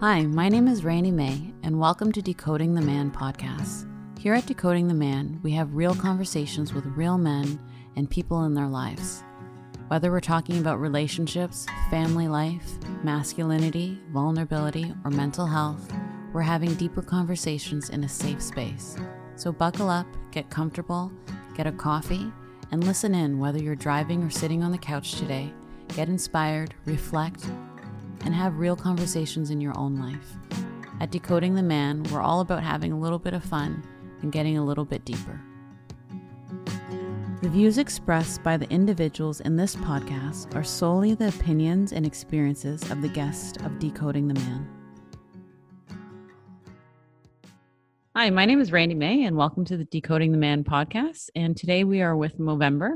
Hi, my name is Randy May, and welcome to Decoding the Man podcast. Here at Decoding the Man, we have real conversations with real men and people in their lives. Whether we're talking about relationships, family life, masculinity, vulnerability, or mental health, we're having deeper conversations in a safe space. So buckle up, get comfortable, get a coffee, and listen in whether you're driving or sitting on the couch today. Get inspired, reflect, and have real conversations in your own life. At Decoding the Man, we're all about having a little bit of fun and getting a little bit deeper. The views expressed by the individuals in this podcast are solely the opinions and experiences of the guest of Decoding the Man. Hi, my name is Randy May, and welcome to the Decoding the Man podcast. And today we are with Movember,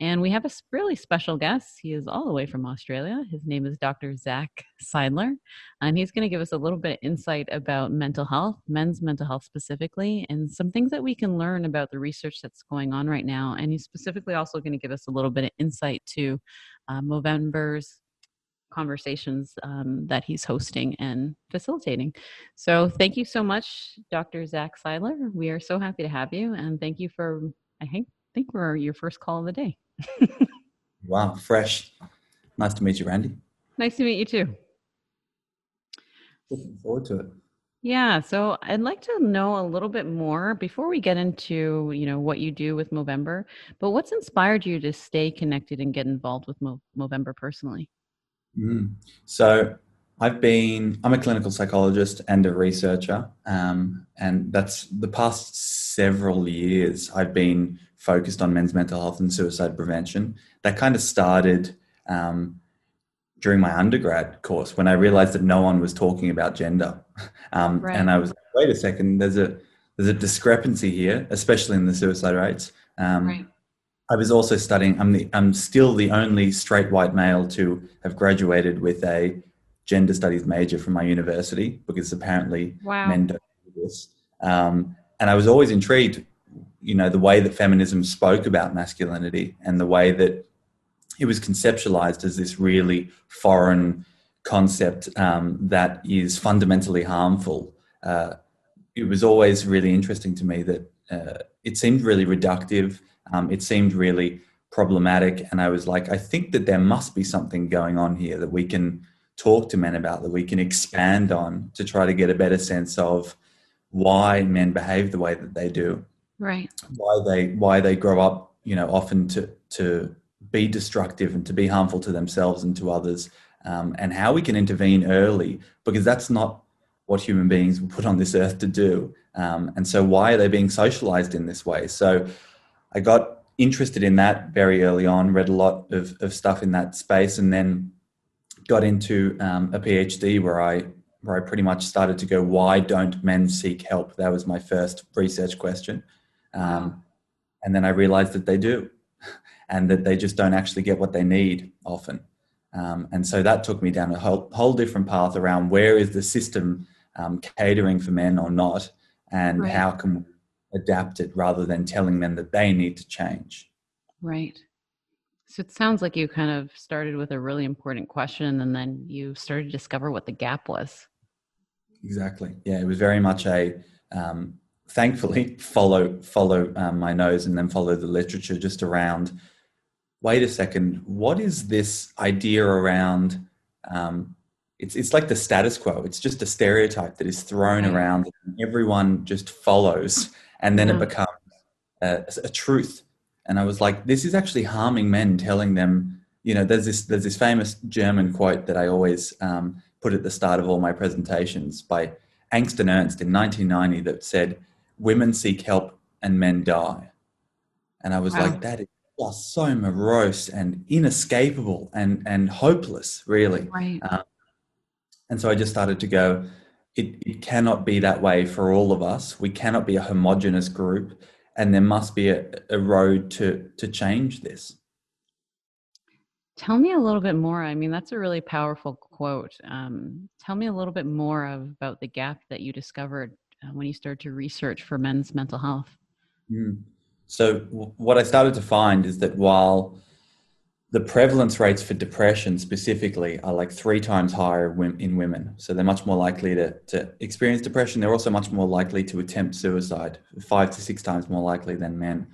and we have a really special guest. He is all the way from Australia. His name is Dr. Zac Seidler, and he's going to give us a little bit of insight about mental health, men's mental health specifically, and some things that we can learn about the research that's going on right now. And he's specifically also going to give us a little bit of insight to uh, Movember's conversations um, that he's hosting and facilitating. So thank you so much, Dr. Zac Seidler. We are so happy to have you, and thank you for, I think, think we're your first call of the day. wow, fresh. Nice to meet you, Randy. Nice to meet you too. Looking forward to it. Yeah, so I'd like to know a little bit more before we get into, you know, what you do with Movember, but what's inspired you to stay connected and get involved with Mo- Movember personally? Mm. So I've been, I'm a clinical psychologist and a researcher. Um, and that's the past several years I've been focused on men's mental health and suicide prevention. That kind of started um, during my undergrad course when I realized that no one was talking about gender. Um, right. And I was, like, wait a second, there's a, there's a discrepancy here, especially in the suicide rates. Um, right. I was also studying. I'm the. I'm still the only straight white male to have graduated with a gender studies major from my university because apparently wow. men don't do this. Um, and I was always intrigued, you know, the way that feminism spoke about masculinity and the way that it was conceptualized as this really foreign concept um, that is fundamentally harmful. Uh, it was always really interesting to me that uh, it seemed really reductive um, it seemed really problematic. And I was like, I think that there must be something going on here that we can talk to men about, that we can expand on to try to get a better sense of why men behave the way that they do. Right. Why they why they grow up, you know, often to to be destructive and to be harmful to themselves and to others, um, and how we can intervene early because that's not what human beings were put on this earth to do. Um, and so, why are they being socialized in this way? So, I got interested in that very early on, read a lot of, of stuff in that space, and then got into um, a PhD where I where I pretty much started to go, why don't men seek help? That was my first research question, um, and then I realized that they do, and that they just don't actually get what they need often. Um, and so that took me down a whole, whole different path around where is the system um, catering for men or not, and right. how can we adapt it rather than telling them that they need to change. Right. So it sounds like you kind of started with a really important question and then you started to discover what the gap was. Exactly. Yeah, it was very much a um, thankfully follow follow um, my nose and then follow the literature just around. Wait a second, what is this idea around? Um, it's it's like the status quo. It's just a stereotype that is thrown around. And everyone just follows and then yeah. it becomes a, a, truth and i was like this is actually harming men telling them you know there's this there's this famous german quote that i always um, put at the start of all my presentations by angst and ernst in 1990 that said women seek help and men die and i was wow. like that is just so morose and inescapable and and hopeless really right. Um, and so i just started to go it, it cannot be that way for all of us. We cannot be a homogenous group, and there must be a, a road to to change this. Tell me a little bit more. I mean, that's a really powerful quote. Um, tell me a little bit more of, about the gap that you discovered when you started to research for men's mental health. Mm. So, w- what I started to find is that while the prevalence rates for depression specifically are like three times higher in women. So they're much more likely to, to experience depression. They're also much more likely to attempt suicide, five to six times more likely than men.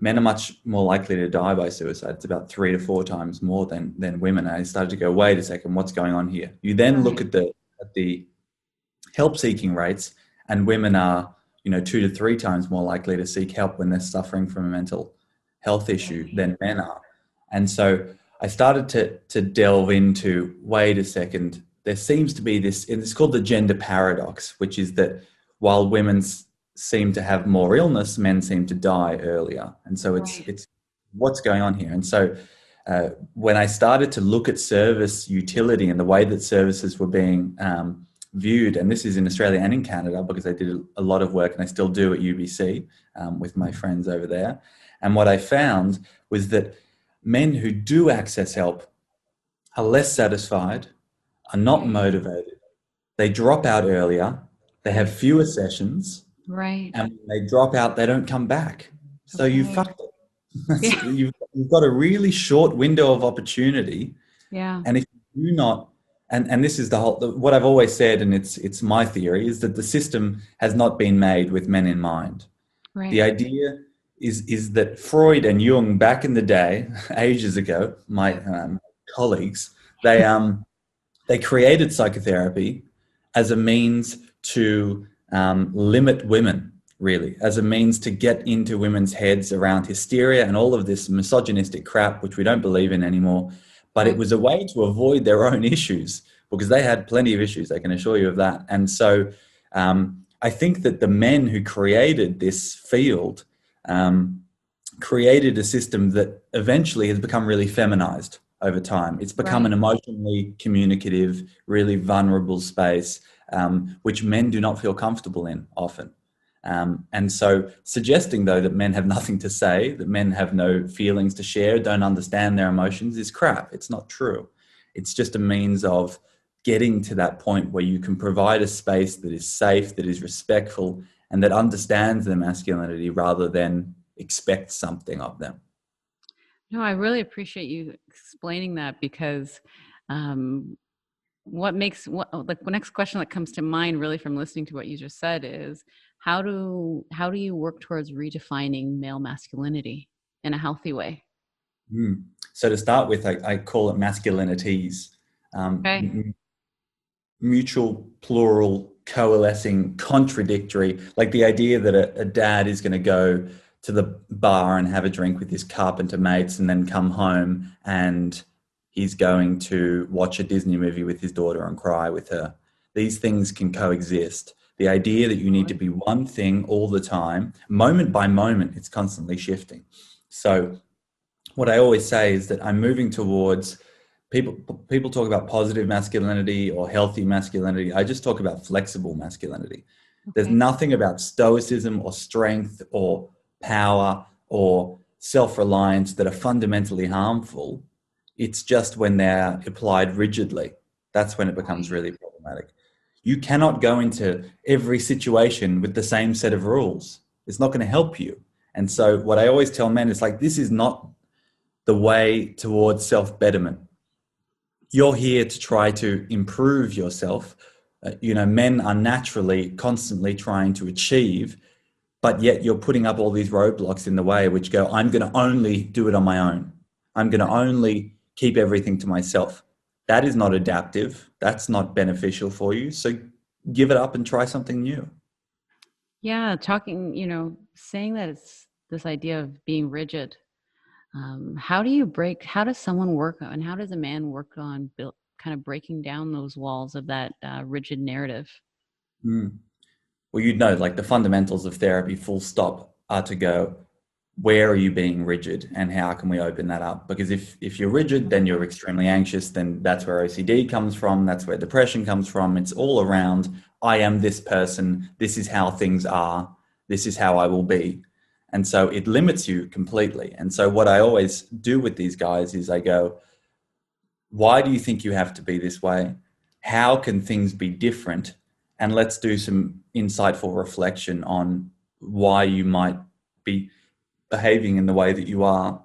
Men are much more likely to die by suicide. It's about three to four times more than, than women. And I started to go, wait a second, what's going on here? You then look at the at the help seeking rates, and women are, you know, two to three times more likely to seek help when they're suffering from a mental health issue than men are and so I started to, to delve into wait a second, there seems to be this, it's called the gender paradox, which is that while women seem to have more illness, men seem to die earlier. And so it's, right. it's what's going on here. And so uh, when I started to look at service utility and the way that services were being um, viewed, and this is in Australia and in Canada because I did a lot of work and I still do at UBC um, with my friends over there. And what I found was that men who do access help are less satisfied, are not motivated, they drop out earlier, they have fewer sessions, right? And when they drop out, they don't come back. So okay. you fucked it. Yeah. you've, you've got a really short window of opportunity. Yeah. And if you do not, and, and this is the whole, the, what I've always said, and it's, it's my theory, is that the system has not been made with men in mind. Right. The idea is is that Freud and Jung back in the day, ages ago, my um, colleagues, they um they created psychotherapy as a means to um, limit women, really, as a means to get into women's heads around hysteria and all of this misogynistic crap, which we don't believe in anymore. But it was a way to avoid their own issues because they had plenty of issues. I can assure you of that. And so, um, I think that the men who created this field um, created a system that eventually has become really feminized over time. It's become right. an emotionally communicative, really vulnerable space, um, which men do not feel comfortable in often. Um, and so, suggesting though that men have nothing to say, that men have no feelings to share, don't understand their emotions is crap. It's not true. It's just a means of getting to that point where you can provide a space that is safe, that is respectful, and that understands their masculinity rather than expect something of them. No, I really appreciate you explaining that because um, what makes what like the next question that comes to mind really from listening to what you just said is how do how do you work towards redefining male masculinity in a healthy way? Mm. So to start with, I, I call it masculinities. Um, okay. m- mutual plural coalescing, contradictory. Like the idea that a, a dad is going to go to the bar and have a drink with his carpenter mates and then come home and he's going to watch a Disney movie with his daughter and cry with her. These things can coexist. The idea that you need to be one thing all the time, moment by moment, it's constantly shifting. So, what I always say is that I'm moving towards people people talk about positive masculinity or healthy masculinity. I just talk about flexible masculinity. Okay. there's nothing about stoicism or strength or power or self-reliance that are fundamentally harmful. It's just when they're applied rigidly that's when it becomes really problematic you cannot go into every situation with the same set of rules it's not going to help you and so what i always tell men is like this is not the way towards self-betterment you're here to try to improve yourself. Uh, you know, men are naturally constantly trying to achieve, but yet you're putting up all these roadblocks in the way, which go, I'm going to only do it on my own. I'm going to only keep everything to myself. That is not adaptive. That's not beneficial for you. So give it up and try something new. Yeah, talking, you know, saying that it's this idea of being rigid um, how do you break how does someone work on how does a man work on build, kind of breaking down those walls of that uh, rigid narrative mm. well you'd know like the fundamentals of therapy full stop are to go where are you being rigid and how can we open that up because if if you're rigid then you're extremely anxious then that's where ocd comes from that's where depression comes from it's all around i am this person this is how things are this is how i will be and so it limits you completely. And so what I always do with these guys is I go, why do you think you have to be this way? How can things be different? And let's do some insightful reflection on why you might be behaving in the way that you are.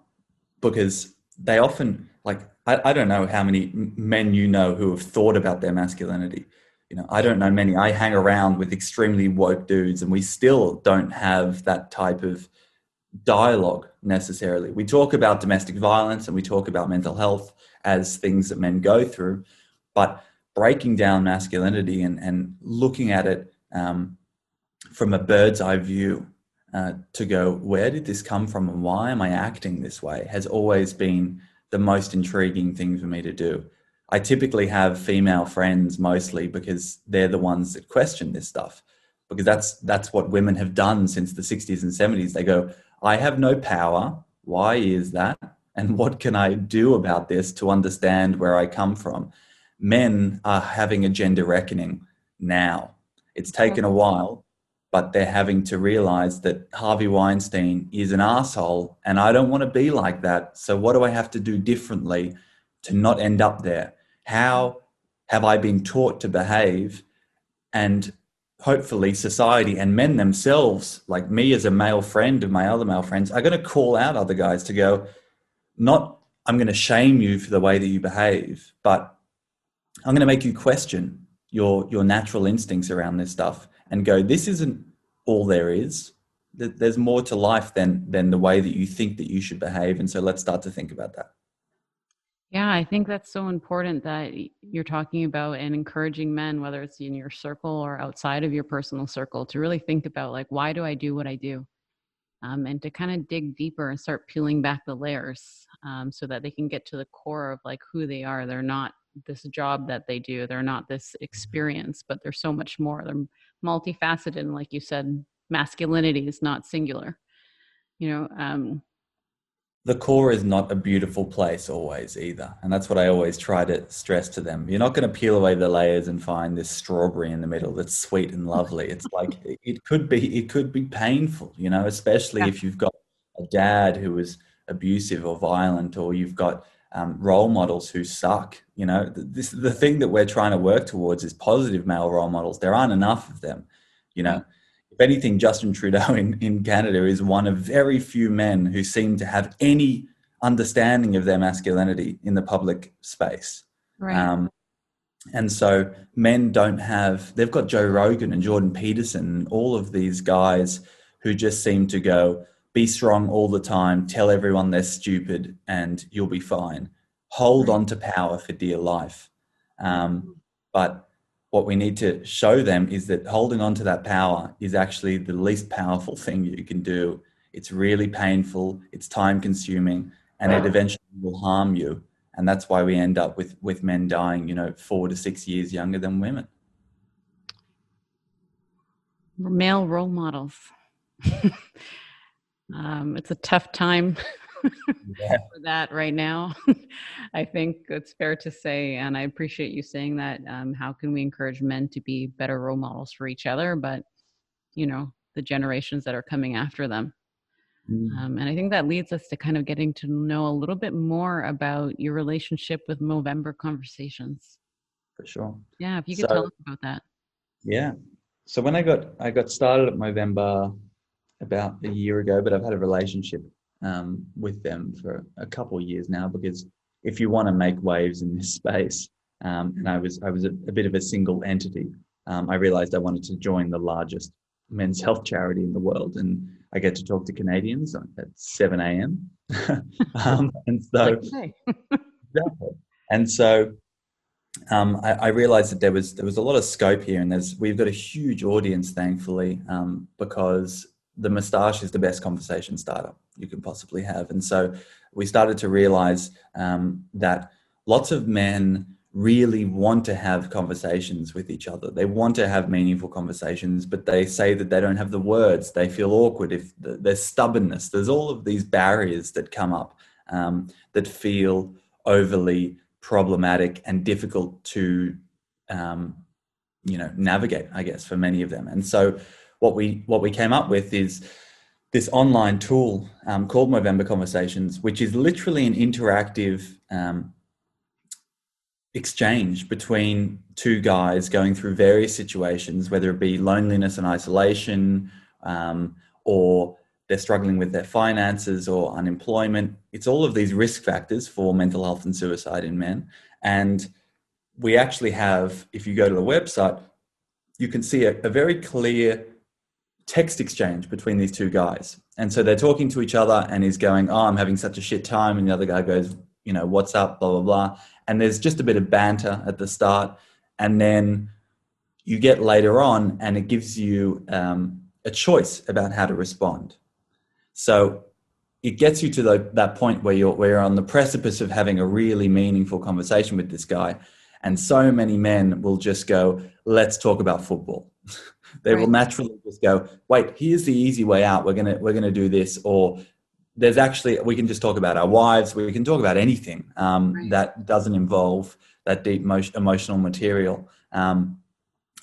Because they often like I, I don't know how many men you know who have thought about their masculinity you know i don't know many i hang around with extremely woke dudes and we still don't have that type of dialogue necessarily we talk about domestic violence and we talk about mental health as things that men go through but breaking down masculinity and, and looking at it um, from a bird's eye view uh, to go where did this come from and why am i acting this way? has always been the most intriguing thing for me to do. I typically have female friends mostly because they're the ones that question this stuff because that's that's what women have done since the 60s and 70s they go I have no power. Why is that? And what can I do about this to understand where I come from? Men are having a gender reckoning now. It's taken a while but they're having to realize that Harvey Weinstein is an asshole and I don't want to be like that so what do I have to do differently to not end up there how have I been taught to behave? And hopefully, society and men themselves, like me as a male friend of my other male friends, are going to call out other guys to go, not I'm going to shame you for the way that you behave, but I'm going to make you question your your natural instincts around this stuff and go, this isn't all there is. that There's more to life than than the way that you think that you should behave, and so let's start to think about that. Yeah, I think that's so important that you're talking about and encouraging men, whether it's in your circle or outside of your personal circle, to really think about like, why do I do what I do? Um, and to kind of dig deeper and start peeling back the layers um, so that they can get to the core of like who they are. They're not this job that they do, they're not this experience, but they're so much more. They're multifaceted. And like you said, masculinity is not singular. You know, um, the core is not a beautiful place always either. And that's what I always try to stress to them. You're not going to peel away the layers and find this strawberry in the middle that's sweet and lovely. It's like it could be it could be painful, you know, especially yeah. if you've got a dad who is abusive or violent or you've got um, role models who suck. You know, this the thing that we're trying to work towards is positive male role models. There aren't enough of them, you know if anything, Justin Trudeau in, in Canada is one of very few men who seem to have any understanding of their masculinity in the public space. Right. Um, and so men don't have, they've got Joe Rogan and Jordan Peterson and all of these guys who just seem to go, be strong all the time, tell everyone they're stupid, and you'll be fine. Hold on to power for dear life. Um, but what we need to show them is that holding on to that power is actually the least powerful thing you can do. It's really painful, it's time consuming, and it eventually will harm you. And that's why we end up with, with men dying, you know, four to six years younger than women. Male role models. um, it's a tough time yeah. for that right now. I think it's fair to say, and I appreciate you saying that. Um, how can we encourage men to be better role models for each other, but you know, the generations that are coming after them? Mm. Um, and I think that leads us to kind of getting to know a little bit more about your relationship with Movember Conversations. For sure. Yeah, if you could so, tell us about that. Yeah. So when I got I got started at Movember about a year ago, but I've had a relationship um, with them for a couple of years now because if you want to make waves in this space, um, and I was I was a, a bit of a single entity, um, I realized I wanted to join the largest men's health charity in the world, and I get to talk to Canadians at 7 a.m. um, and so, exactly. and so um, I, I, realized that there was there was a lot of scope here, and there's we've got a huge audience, thankfully, um, because the moustache is the best conversation starter you can possibly have. And so we started to realize um, that lots of men really want to have conversations with each other. They want to have meaningful conversations, but they say that they don't have the words. They feel awkward if there's stubbornness. There's all of these barriers that come up um, that feel overly problematic and difficult to, um, you know, navigate. I guess for many of them. And so what we what we came up with is this online tool um, called Movember Conversations, which is literally an interactive um, exchange between two guys going through various situations, whether it be loneliness and isolation, um, or they're struggling with their finances or unemployment. It's all of these risk factors for mental health and suicide in men. And we actually have, if you go to the website, you can see a, a very clear text exchange between these two guys. And so they're talking to each other, and he's going, Oh, I'm having such a shit time. And the other guy goes, You know, what's up, blah, blah, blah. And there's just a bit of banter at the start. And then you get later on, and it gives you um, a choice about how to respond. So it gets you to the, that point where you're, where you're on the precipice of having a really meaningful conversation with this guy. And so many men will just go, let's talk about football. they right. will naturally just go, wait, here's the easy way out. We're gonna we're gonna do this, or there's actually we can just talk about our wives. We can talk about anything um, right. that doesn't involve that deep emotional material. Um,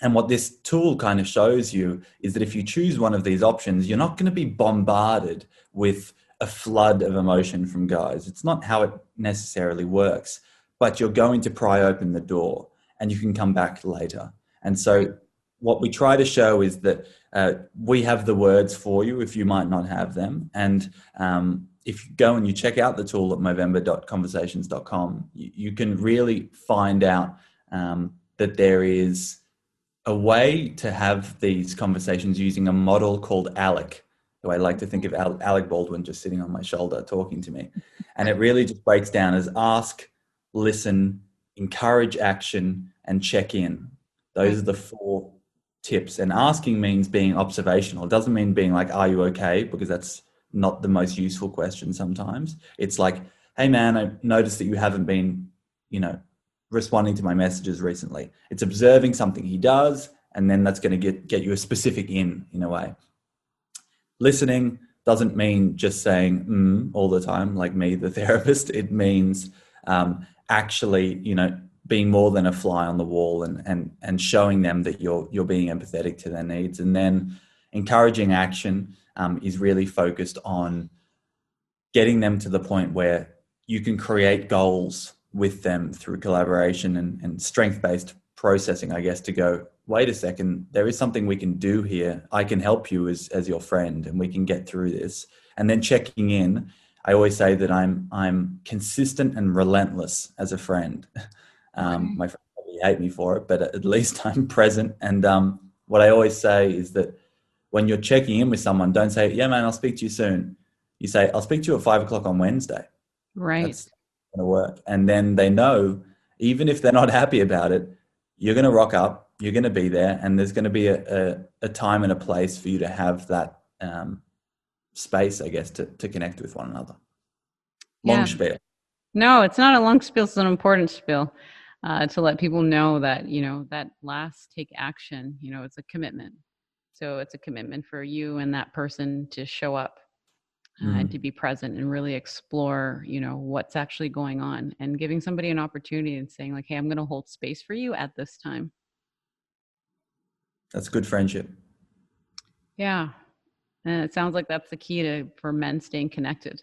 and what this tool kind of shows you is that if you choose one of these options, you're not going to be bombarded with a flood of emotion from guys. It's not how it necessarily works, but you're going to pry open the door and you can come back later. And so what we try to show is that uh, we have the words for you if you might not have them. And um, if you go and you check out the tool at movember.conversations.com, you, you can really find out um, that there is a way to have these conversations using a model called ALEC. So I like to think of Alec Baldwin just sitting on my shoulder talking to me. And it really just breaks down as ask, listen, encourage action, and check in. Those are the four tips. And asking means being observational. It doesn't mean being like, are you okay? Because that's not the most useful question sometimes. It's like, hey man, I noticed that you haven't been, you know, responding to my messages recently. It's observing something he does, and then that's going to get, get you a specific in in a way. Listening doesn't mean just saying mm all the time, like me, the therapist. It means um, actually, you know, being more than a fly on the wall and and and showing them that you're you're being empathetic to their needs. And then encouraging action um, is really focused on getting them to the point where you can create goals with them through collaboration and, and strength based processing i guess to go wait a second there is something we can do here. I can help you as as your friend and we can get through this. And then checking in i always say that i'm i'm consistent and relentless as a friend Um, my friends probably hate me for it, but at least I'm present. And um, what I always say is that when you're checking in with someone, don't say, "Yeah, man, I'll speak to you soon." You say, "I'll speak to you at five o'clock on Wednesday." Right. That's going to work, and then they know, even if they're not happy about it, you're going to rock up. You're going to be there, and there's going to be a, a, a time and a place for you to have that um, space, I guess, to to connect with one another. Long yeah. spiel. No, it's not a long spiel. It's an important spiel uh, to let people know that you know that last take action you know it's a commitment. So it's a commitment for you and that person to show up uh, mm. and to be present and really explore you know what's actually going on and giving somebody an opportunity and saying like hey i'm going to hold space for you at this time. That's good friendship. Yeah. And it sounds like that's the key to for men staying connected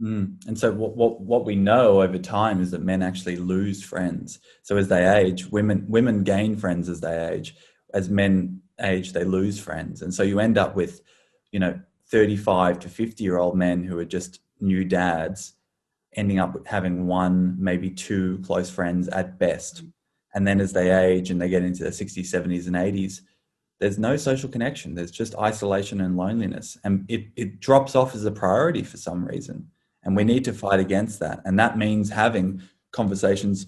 Mm. And so, what, what what we know over time is that men actually lose friends. So as they age, women women gain friends as they age. As men age, they lose friends, and so you end up with, you know, thirty-five to fifty-year-old men who are just new dads, ending up having one, maybe two close friends at best. And then as they age and they get into their sixties, seventies, and eighties, there's no social connection. There's just isolation and loneliness, and it it drops off as a priority for some reason and we need to fight against that. And that means having conversations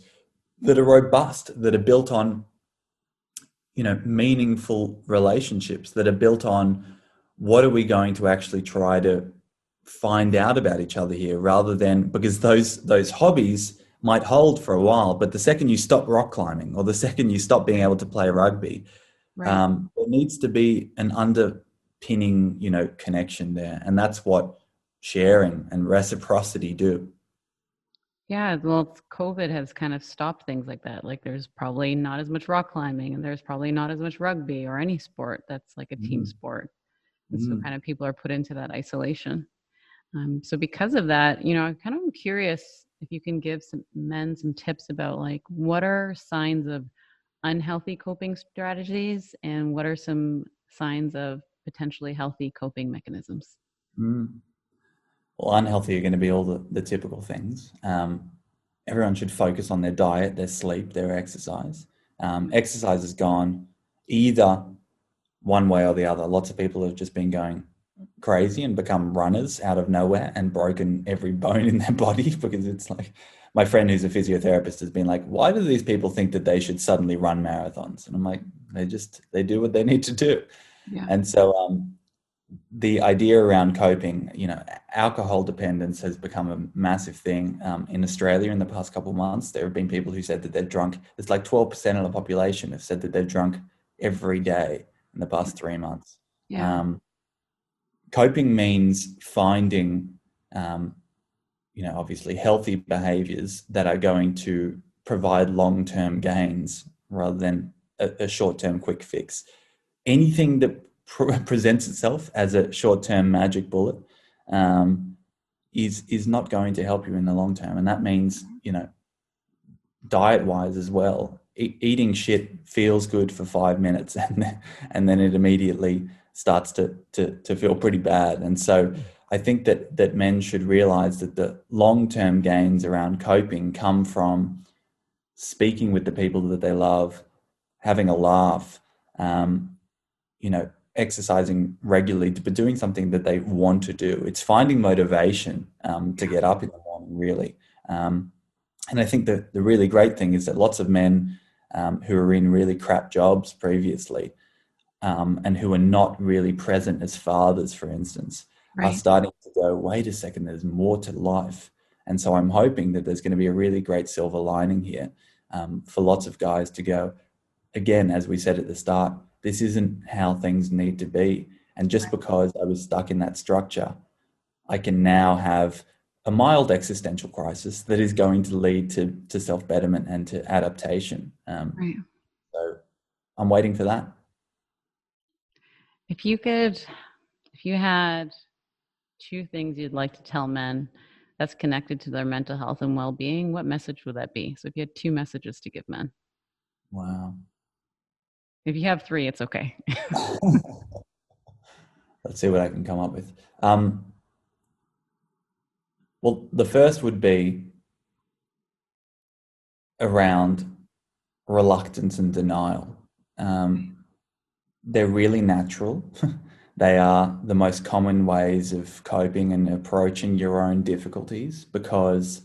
that are robust, that are built on, you know, meaningful relationships, that are built on what are we going to actually try to find out about each other here rather than because those those hobbies might hold for a while but the second you stop rock climbing or the second you stop being able to play rugby right. um, there needs to be an underpinning you know connection there and that's what sharing and reciprocity do. Yeah, well, COVID has kind of stopped things like that. Like, there's probably not as much rock climbing, and there's probably not as much rugby or any sport that's like a team mm. sport. And mm. so, kind of people are put into that isolation. Um, so, because of that, you know, I'm kind of am curious if you can give some men some tips about like what are signs of unhealthy coping strategies and what are some signs of potentially healthy coping mechanisms. Mm. Well, unhealthy are going to be all the, the typical things. Um, everyone should focus on their diet, their sleep, their exercise. Um, exercise has gone either one way or the other. Lots of people have just been going crazy and become runners out of nowhere and broken every bone in their body because it's like my friend who's a physiotherapist has been like, why do these people think that they should suddenly run marathons? And I'm like, they just they do what they need to do. Yeah. And so um, the idea around coping, you know, alcohol dependence has become a massive thing um, in Australia in the past couple of months. There have been people who said that they're drunk. It's like 12% of the population have said that they're drunk every day in the past three months. Yeah. Um, coping means finding, um, you know, obviously healthy behaviors that are going to provide long term gains rather than a, a short term quick fix. Anything that presents itself as a short-term magic bullet um, is is not going to help you in the long term, and that means you know diet-wise as well. E- eating shit feels good for five minutes, and and then it immediately starts to, to to feel pretty bad. And so, I think that that men should realize that the long-term gains around coping come from speaking with the people that they love, having a laugh, um, you know, exercising regularly, but doing something that they want to do. It's finding motivation um, to get up in the morning, really. Um, and I think that the really great thing is that lots of men um, who are in really crap jobs previously um, and who are not really present as fathers, for instance, right. are starting to go, wait a second, there's more to life. And so I'm hoping that there's going to be a really great silver lining here um, for lots of guys to go, again, as we said at the start, this isn't how things need to be. And just because I was stuck in that structure, I can now have a mild existential crisis that is going to lead to, to self betterment and to adaptation. Um, right. So I'm waiting for that. If you could, if you had two things you'd like to tell men that's connected to their mental health and well being, what message would that be? So if you had two messages to give men. Wow. If you have three, it's okay. Let's see what I can come up with. Um, well, the first would be around reluctance and denial. Um, they're really natural. they are the most common ways of coping and approaching your own difficulties because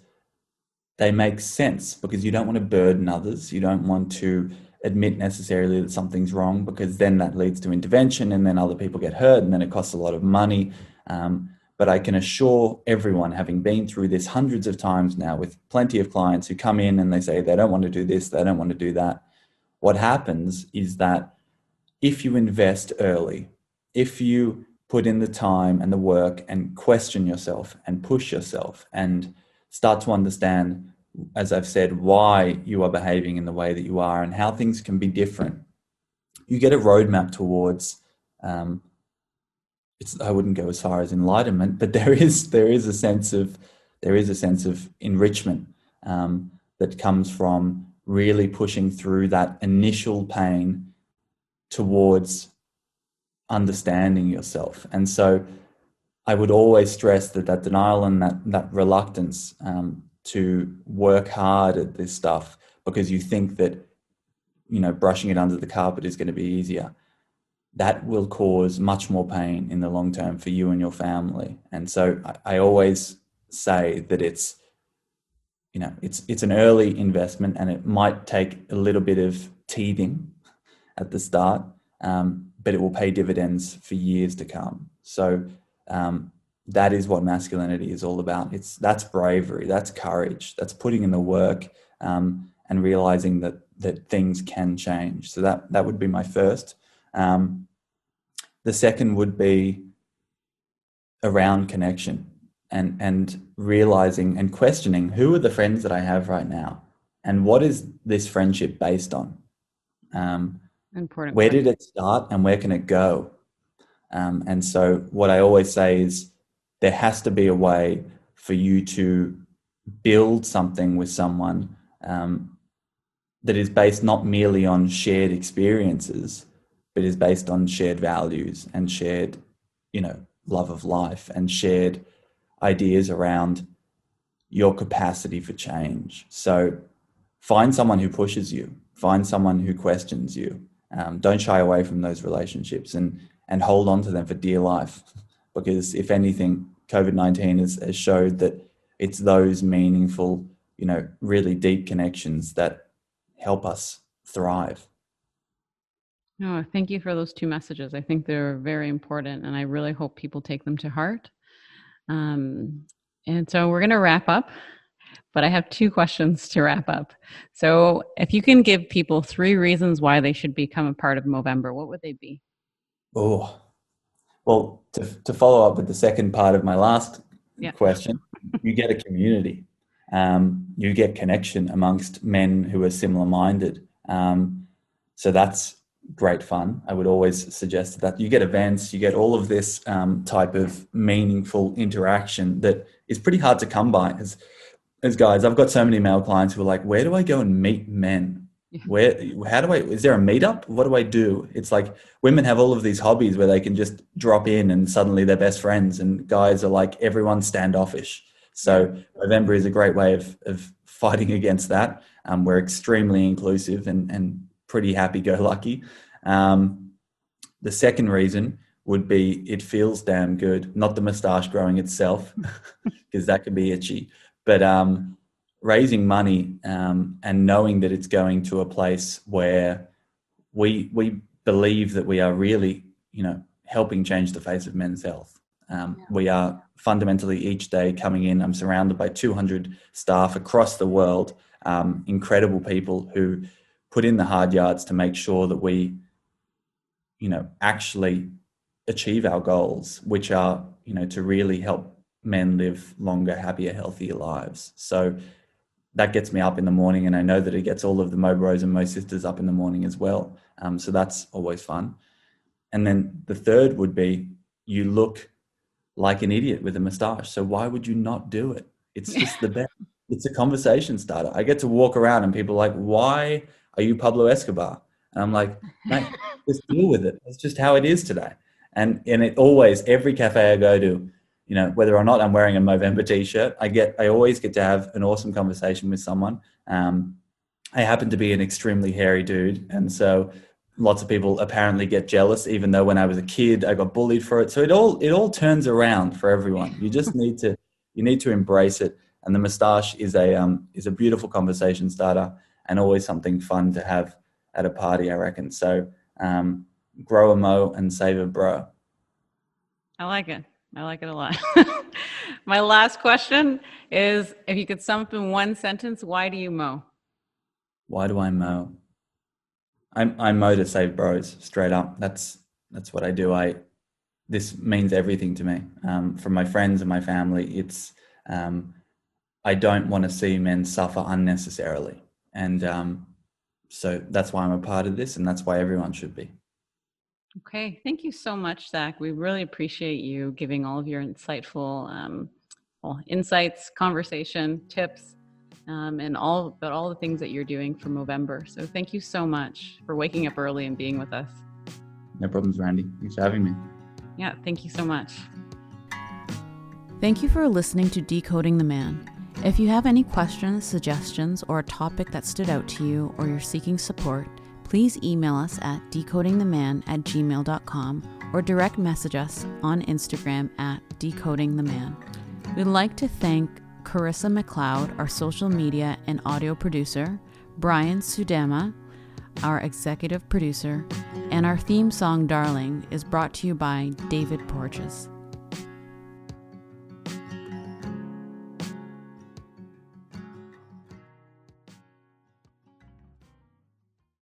they make sense because you don't want to burden others. You don't want to admit necessarily that something's wrong because then that leads to intervention and then other people get hurt and then it costs a lot of money. Um, but I can assure everyone, having been through this hundreds of times now with plenty of clients who come in and they say they don't want to do this, they don't want to do that. What happens is that if you invest early, if you put in the time and the work and question yourself and push yourself and start to understand as I've said, why you are behaving in the way that you are and how things can be different. You get a roadmap towards. Um, it's, I wouldn't go as far as enlightenment, but there is there is a sense of there is a sense of enrichment um, that comes from really pushing through that initial pain towards understanding yourself. And so, I would always stress that that denial and that that reluctance um, to work hard at this stuff because you think that you know brushing it under the carpet is going to be easier. That will cause much more pain in the long term for you and your family. And so i, I always say that it's you know it's it's an early investment and it might take a little bit of teething at the start um, but it will pay dividends for years to come. So um, that is what masculinity is all about. It's that's bravery, that's courage, that's putting in the work um, and realizing that that things can change. So that that would be my first. Um, the second would be around connection and and realizing and questioning who are the friends that I have right now and what is this friendship based on. Um, Important. Where did it start and where can it go? Um, and so what I always say is there has to be a way for you to build something with someone um, that is based not merely on shared experiences, but is based on shared values and shared, you know, love of life and shared ideas around your capacity for change. So find someone who pushes you, find someone who questions you. Um, don't shy away from those relationships and and hold on to them for dear life, because if anything, COVID nineteen has, has showed that it's those meaningful, you know, really deep connections that help us thrive. Oh, thank you for those two messages. I think they're very important, and I really hope people take them to heart. Um, and so we're going to wrap up, but I have two questions to wrap up. So, if you can give people three reasons why they should become a part of Movember, what would they be? Oh, well, to, to follow up with the second part of my last yeah. question, you get a community. Um, you get connection amongst men who are similar minded. Um, so that's great fun. I would always suggest that you get events, you get all of this um, type of meaningful interaction that is pretty hard to come by. As as guys, I've got so many male clients who are like, "Where do I go and meet men? Where? How do I? Is there a meetup? What do I do?" It's like women have all of these hobbies where they can just drop in and suddenly they're best friends, and guys are like everyone's standoffish. So Movember is a great way of of fighting against that. Um, we're extremely inclusive and and pretty happy go lucky. Um, the second reason would be it feels damn good, not the moustache growing itself, because that can be itchy, but um, raising money um, and knowing that it's going to a place where we we believe that we are really, you know, helping change the face of men's health. Um, yeah. We are fundamentally each day coming in. I'm surrounded by 200 staff across the world, um, incredible people who put in the hard yards to make sure that we, you know, actually achieve our goals, which are, you know, to really help men live longer, happier, healthier lives. So that gets me up in the morning, and I know that it gets all of the Mo Bros and Mo Sisters up in the morning as well. Um, so that's always fun. And then the third would be you look like an idiot with a mustache. So why would you not do it? It's just the best. It's a conversation starter. I get to walk around and people are like, why are you Pablo Escobar? And I'm like, mate, just deal with it. It's just how it is today. And and it always every cafe I go to, you know, whether or not I'm wearing a Movember t-shirt, I get I always get to have an awesome conversation with someone. Um, I happen to be an extremely hairy dude, and so lots of people apparently get jealous. Even though when I was a kid, I got bullied for it. So it all it all turns around for everyone. You just need to you need to embrace it. And the moustache is a um, is a beautiful conversation starter and always something fun to have at a party, I reckon. So um, grow a mo and save a bro. I like it. I like it a lot. My last question is if you could sum up in one sentence, why do you mow? Why do I mow? I'm I mow to save bros, straight up. That's that's what I do. I this means everything to me. Um, from my friends and my family, it's um, I don't want to see men suffer unnecessarily. And um, so that's why I'm a part of this, and that's why everyone should be. Okay, thank you so much, Zac. We really appreciate you giving all of your insightful um, well, insights, conversation, tips, um, and all about all the things that you're doing for Movember. So thank you so much for waking up early and being with us. No problems, Randy. Thanks for having me. Yeah, thank you so much. Thank you for listening to Decoding the Man. If you have any questions, suggestions, or a topic that stood out to you or you're seeking support, please email us at decodingtheman at gmail.com or direct message us on Instagram at decodingtheman. We'd like to thank Carissa McLeod, our social media and audio producer, Brian Sudama, our executive producer, and our theme song, Darling, is brought to you by David Porches.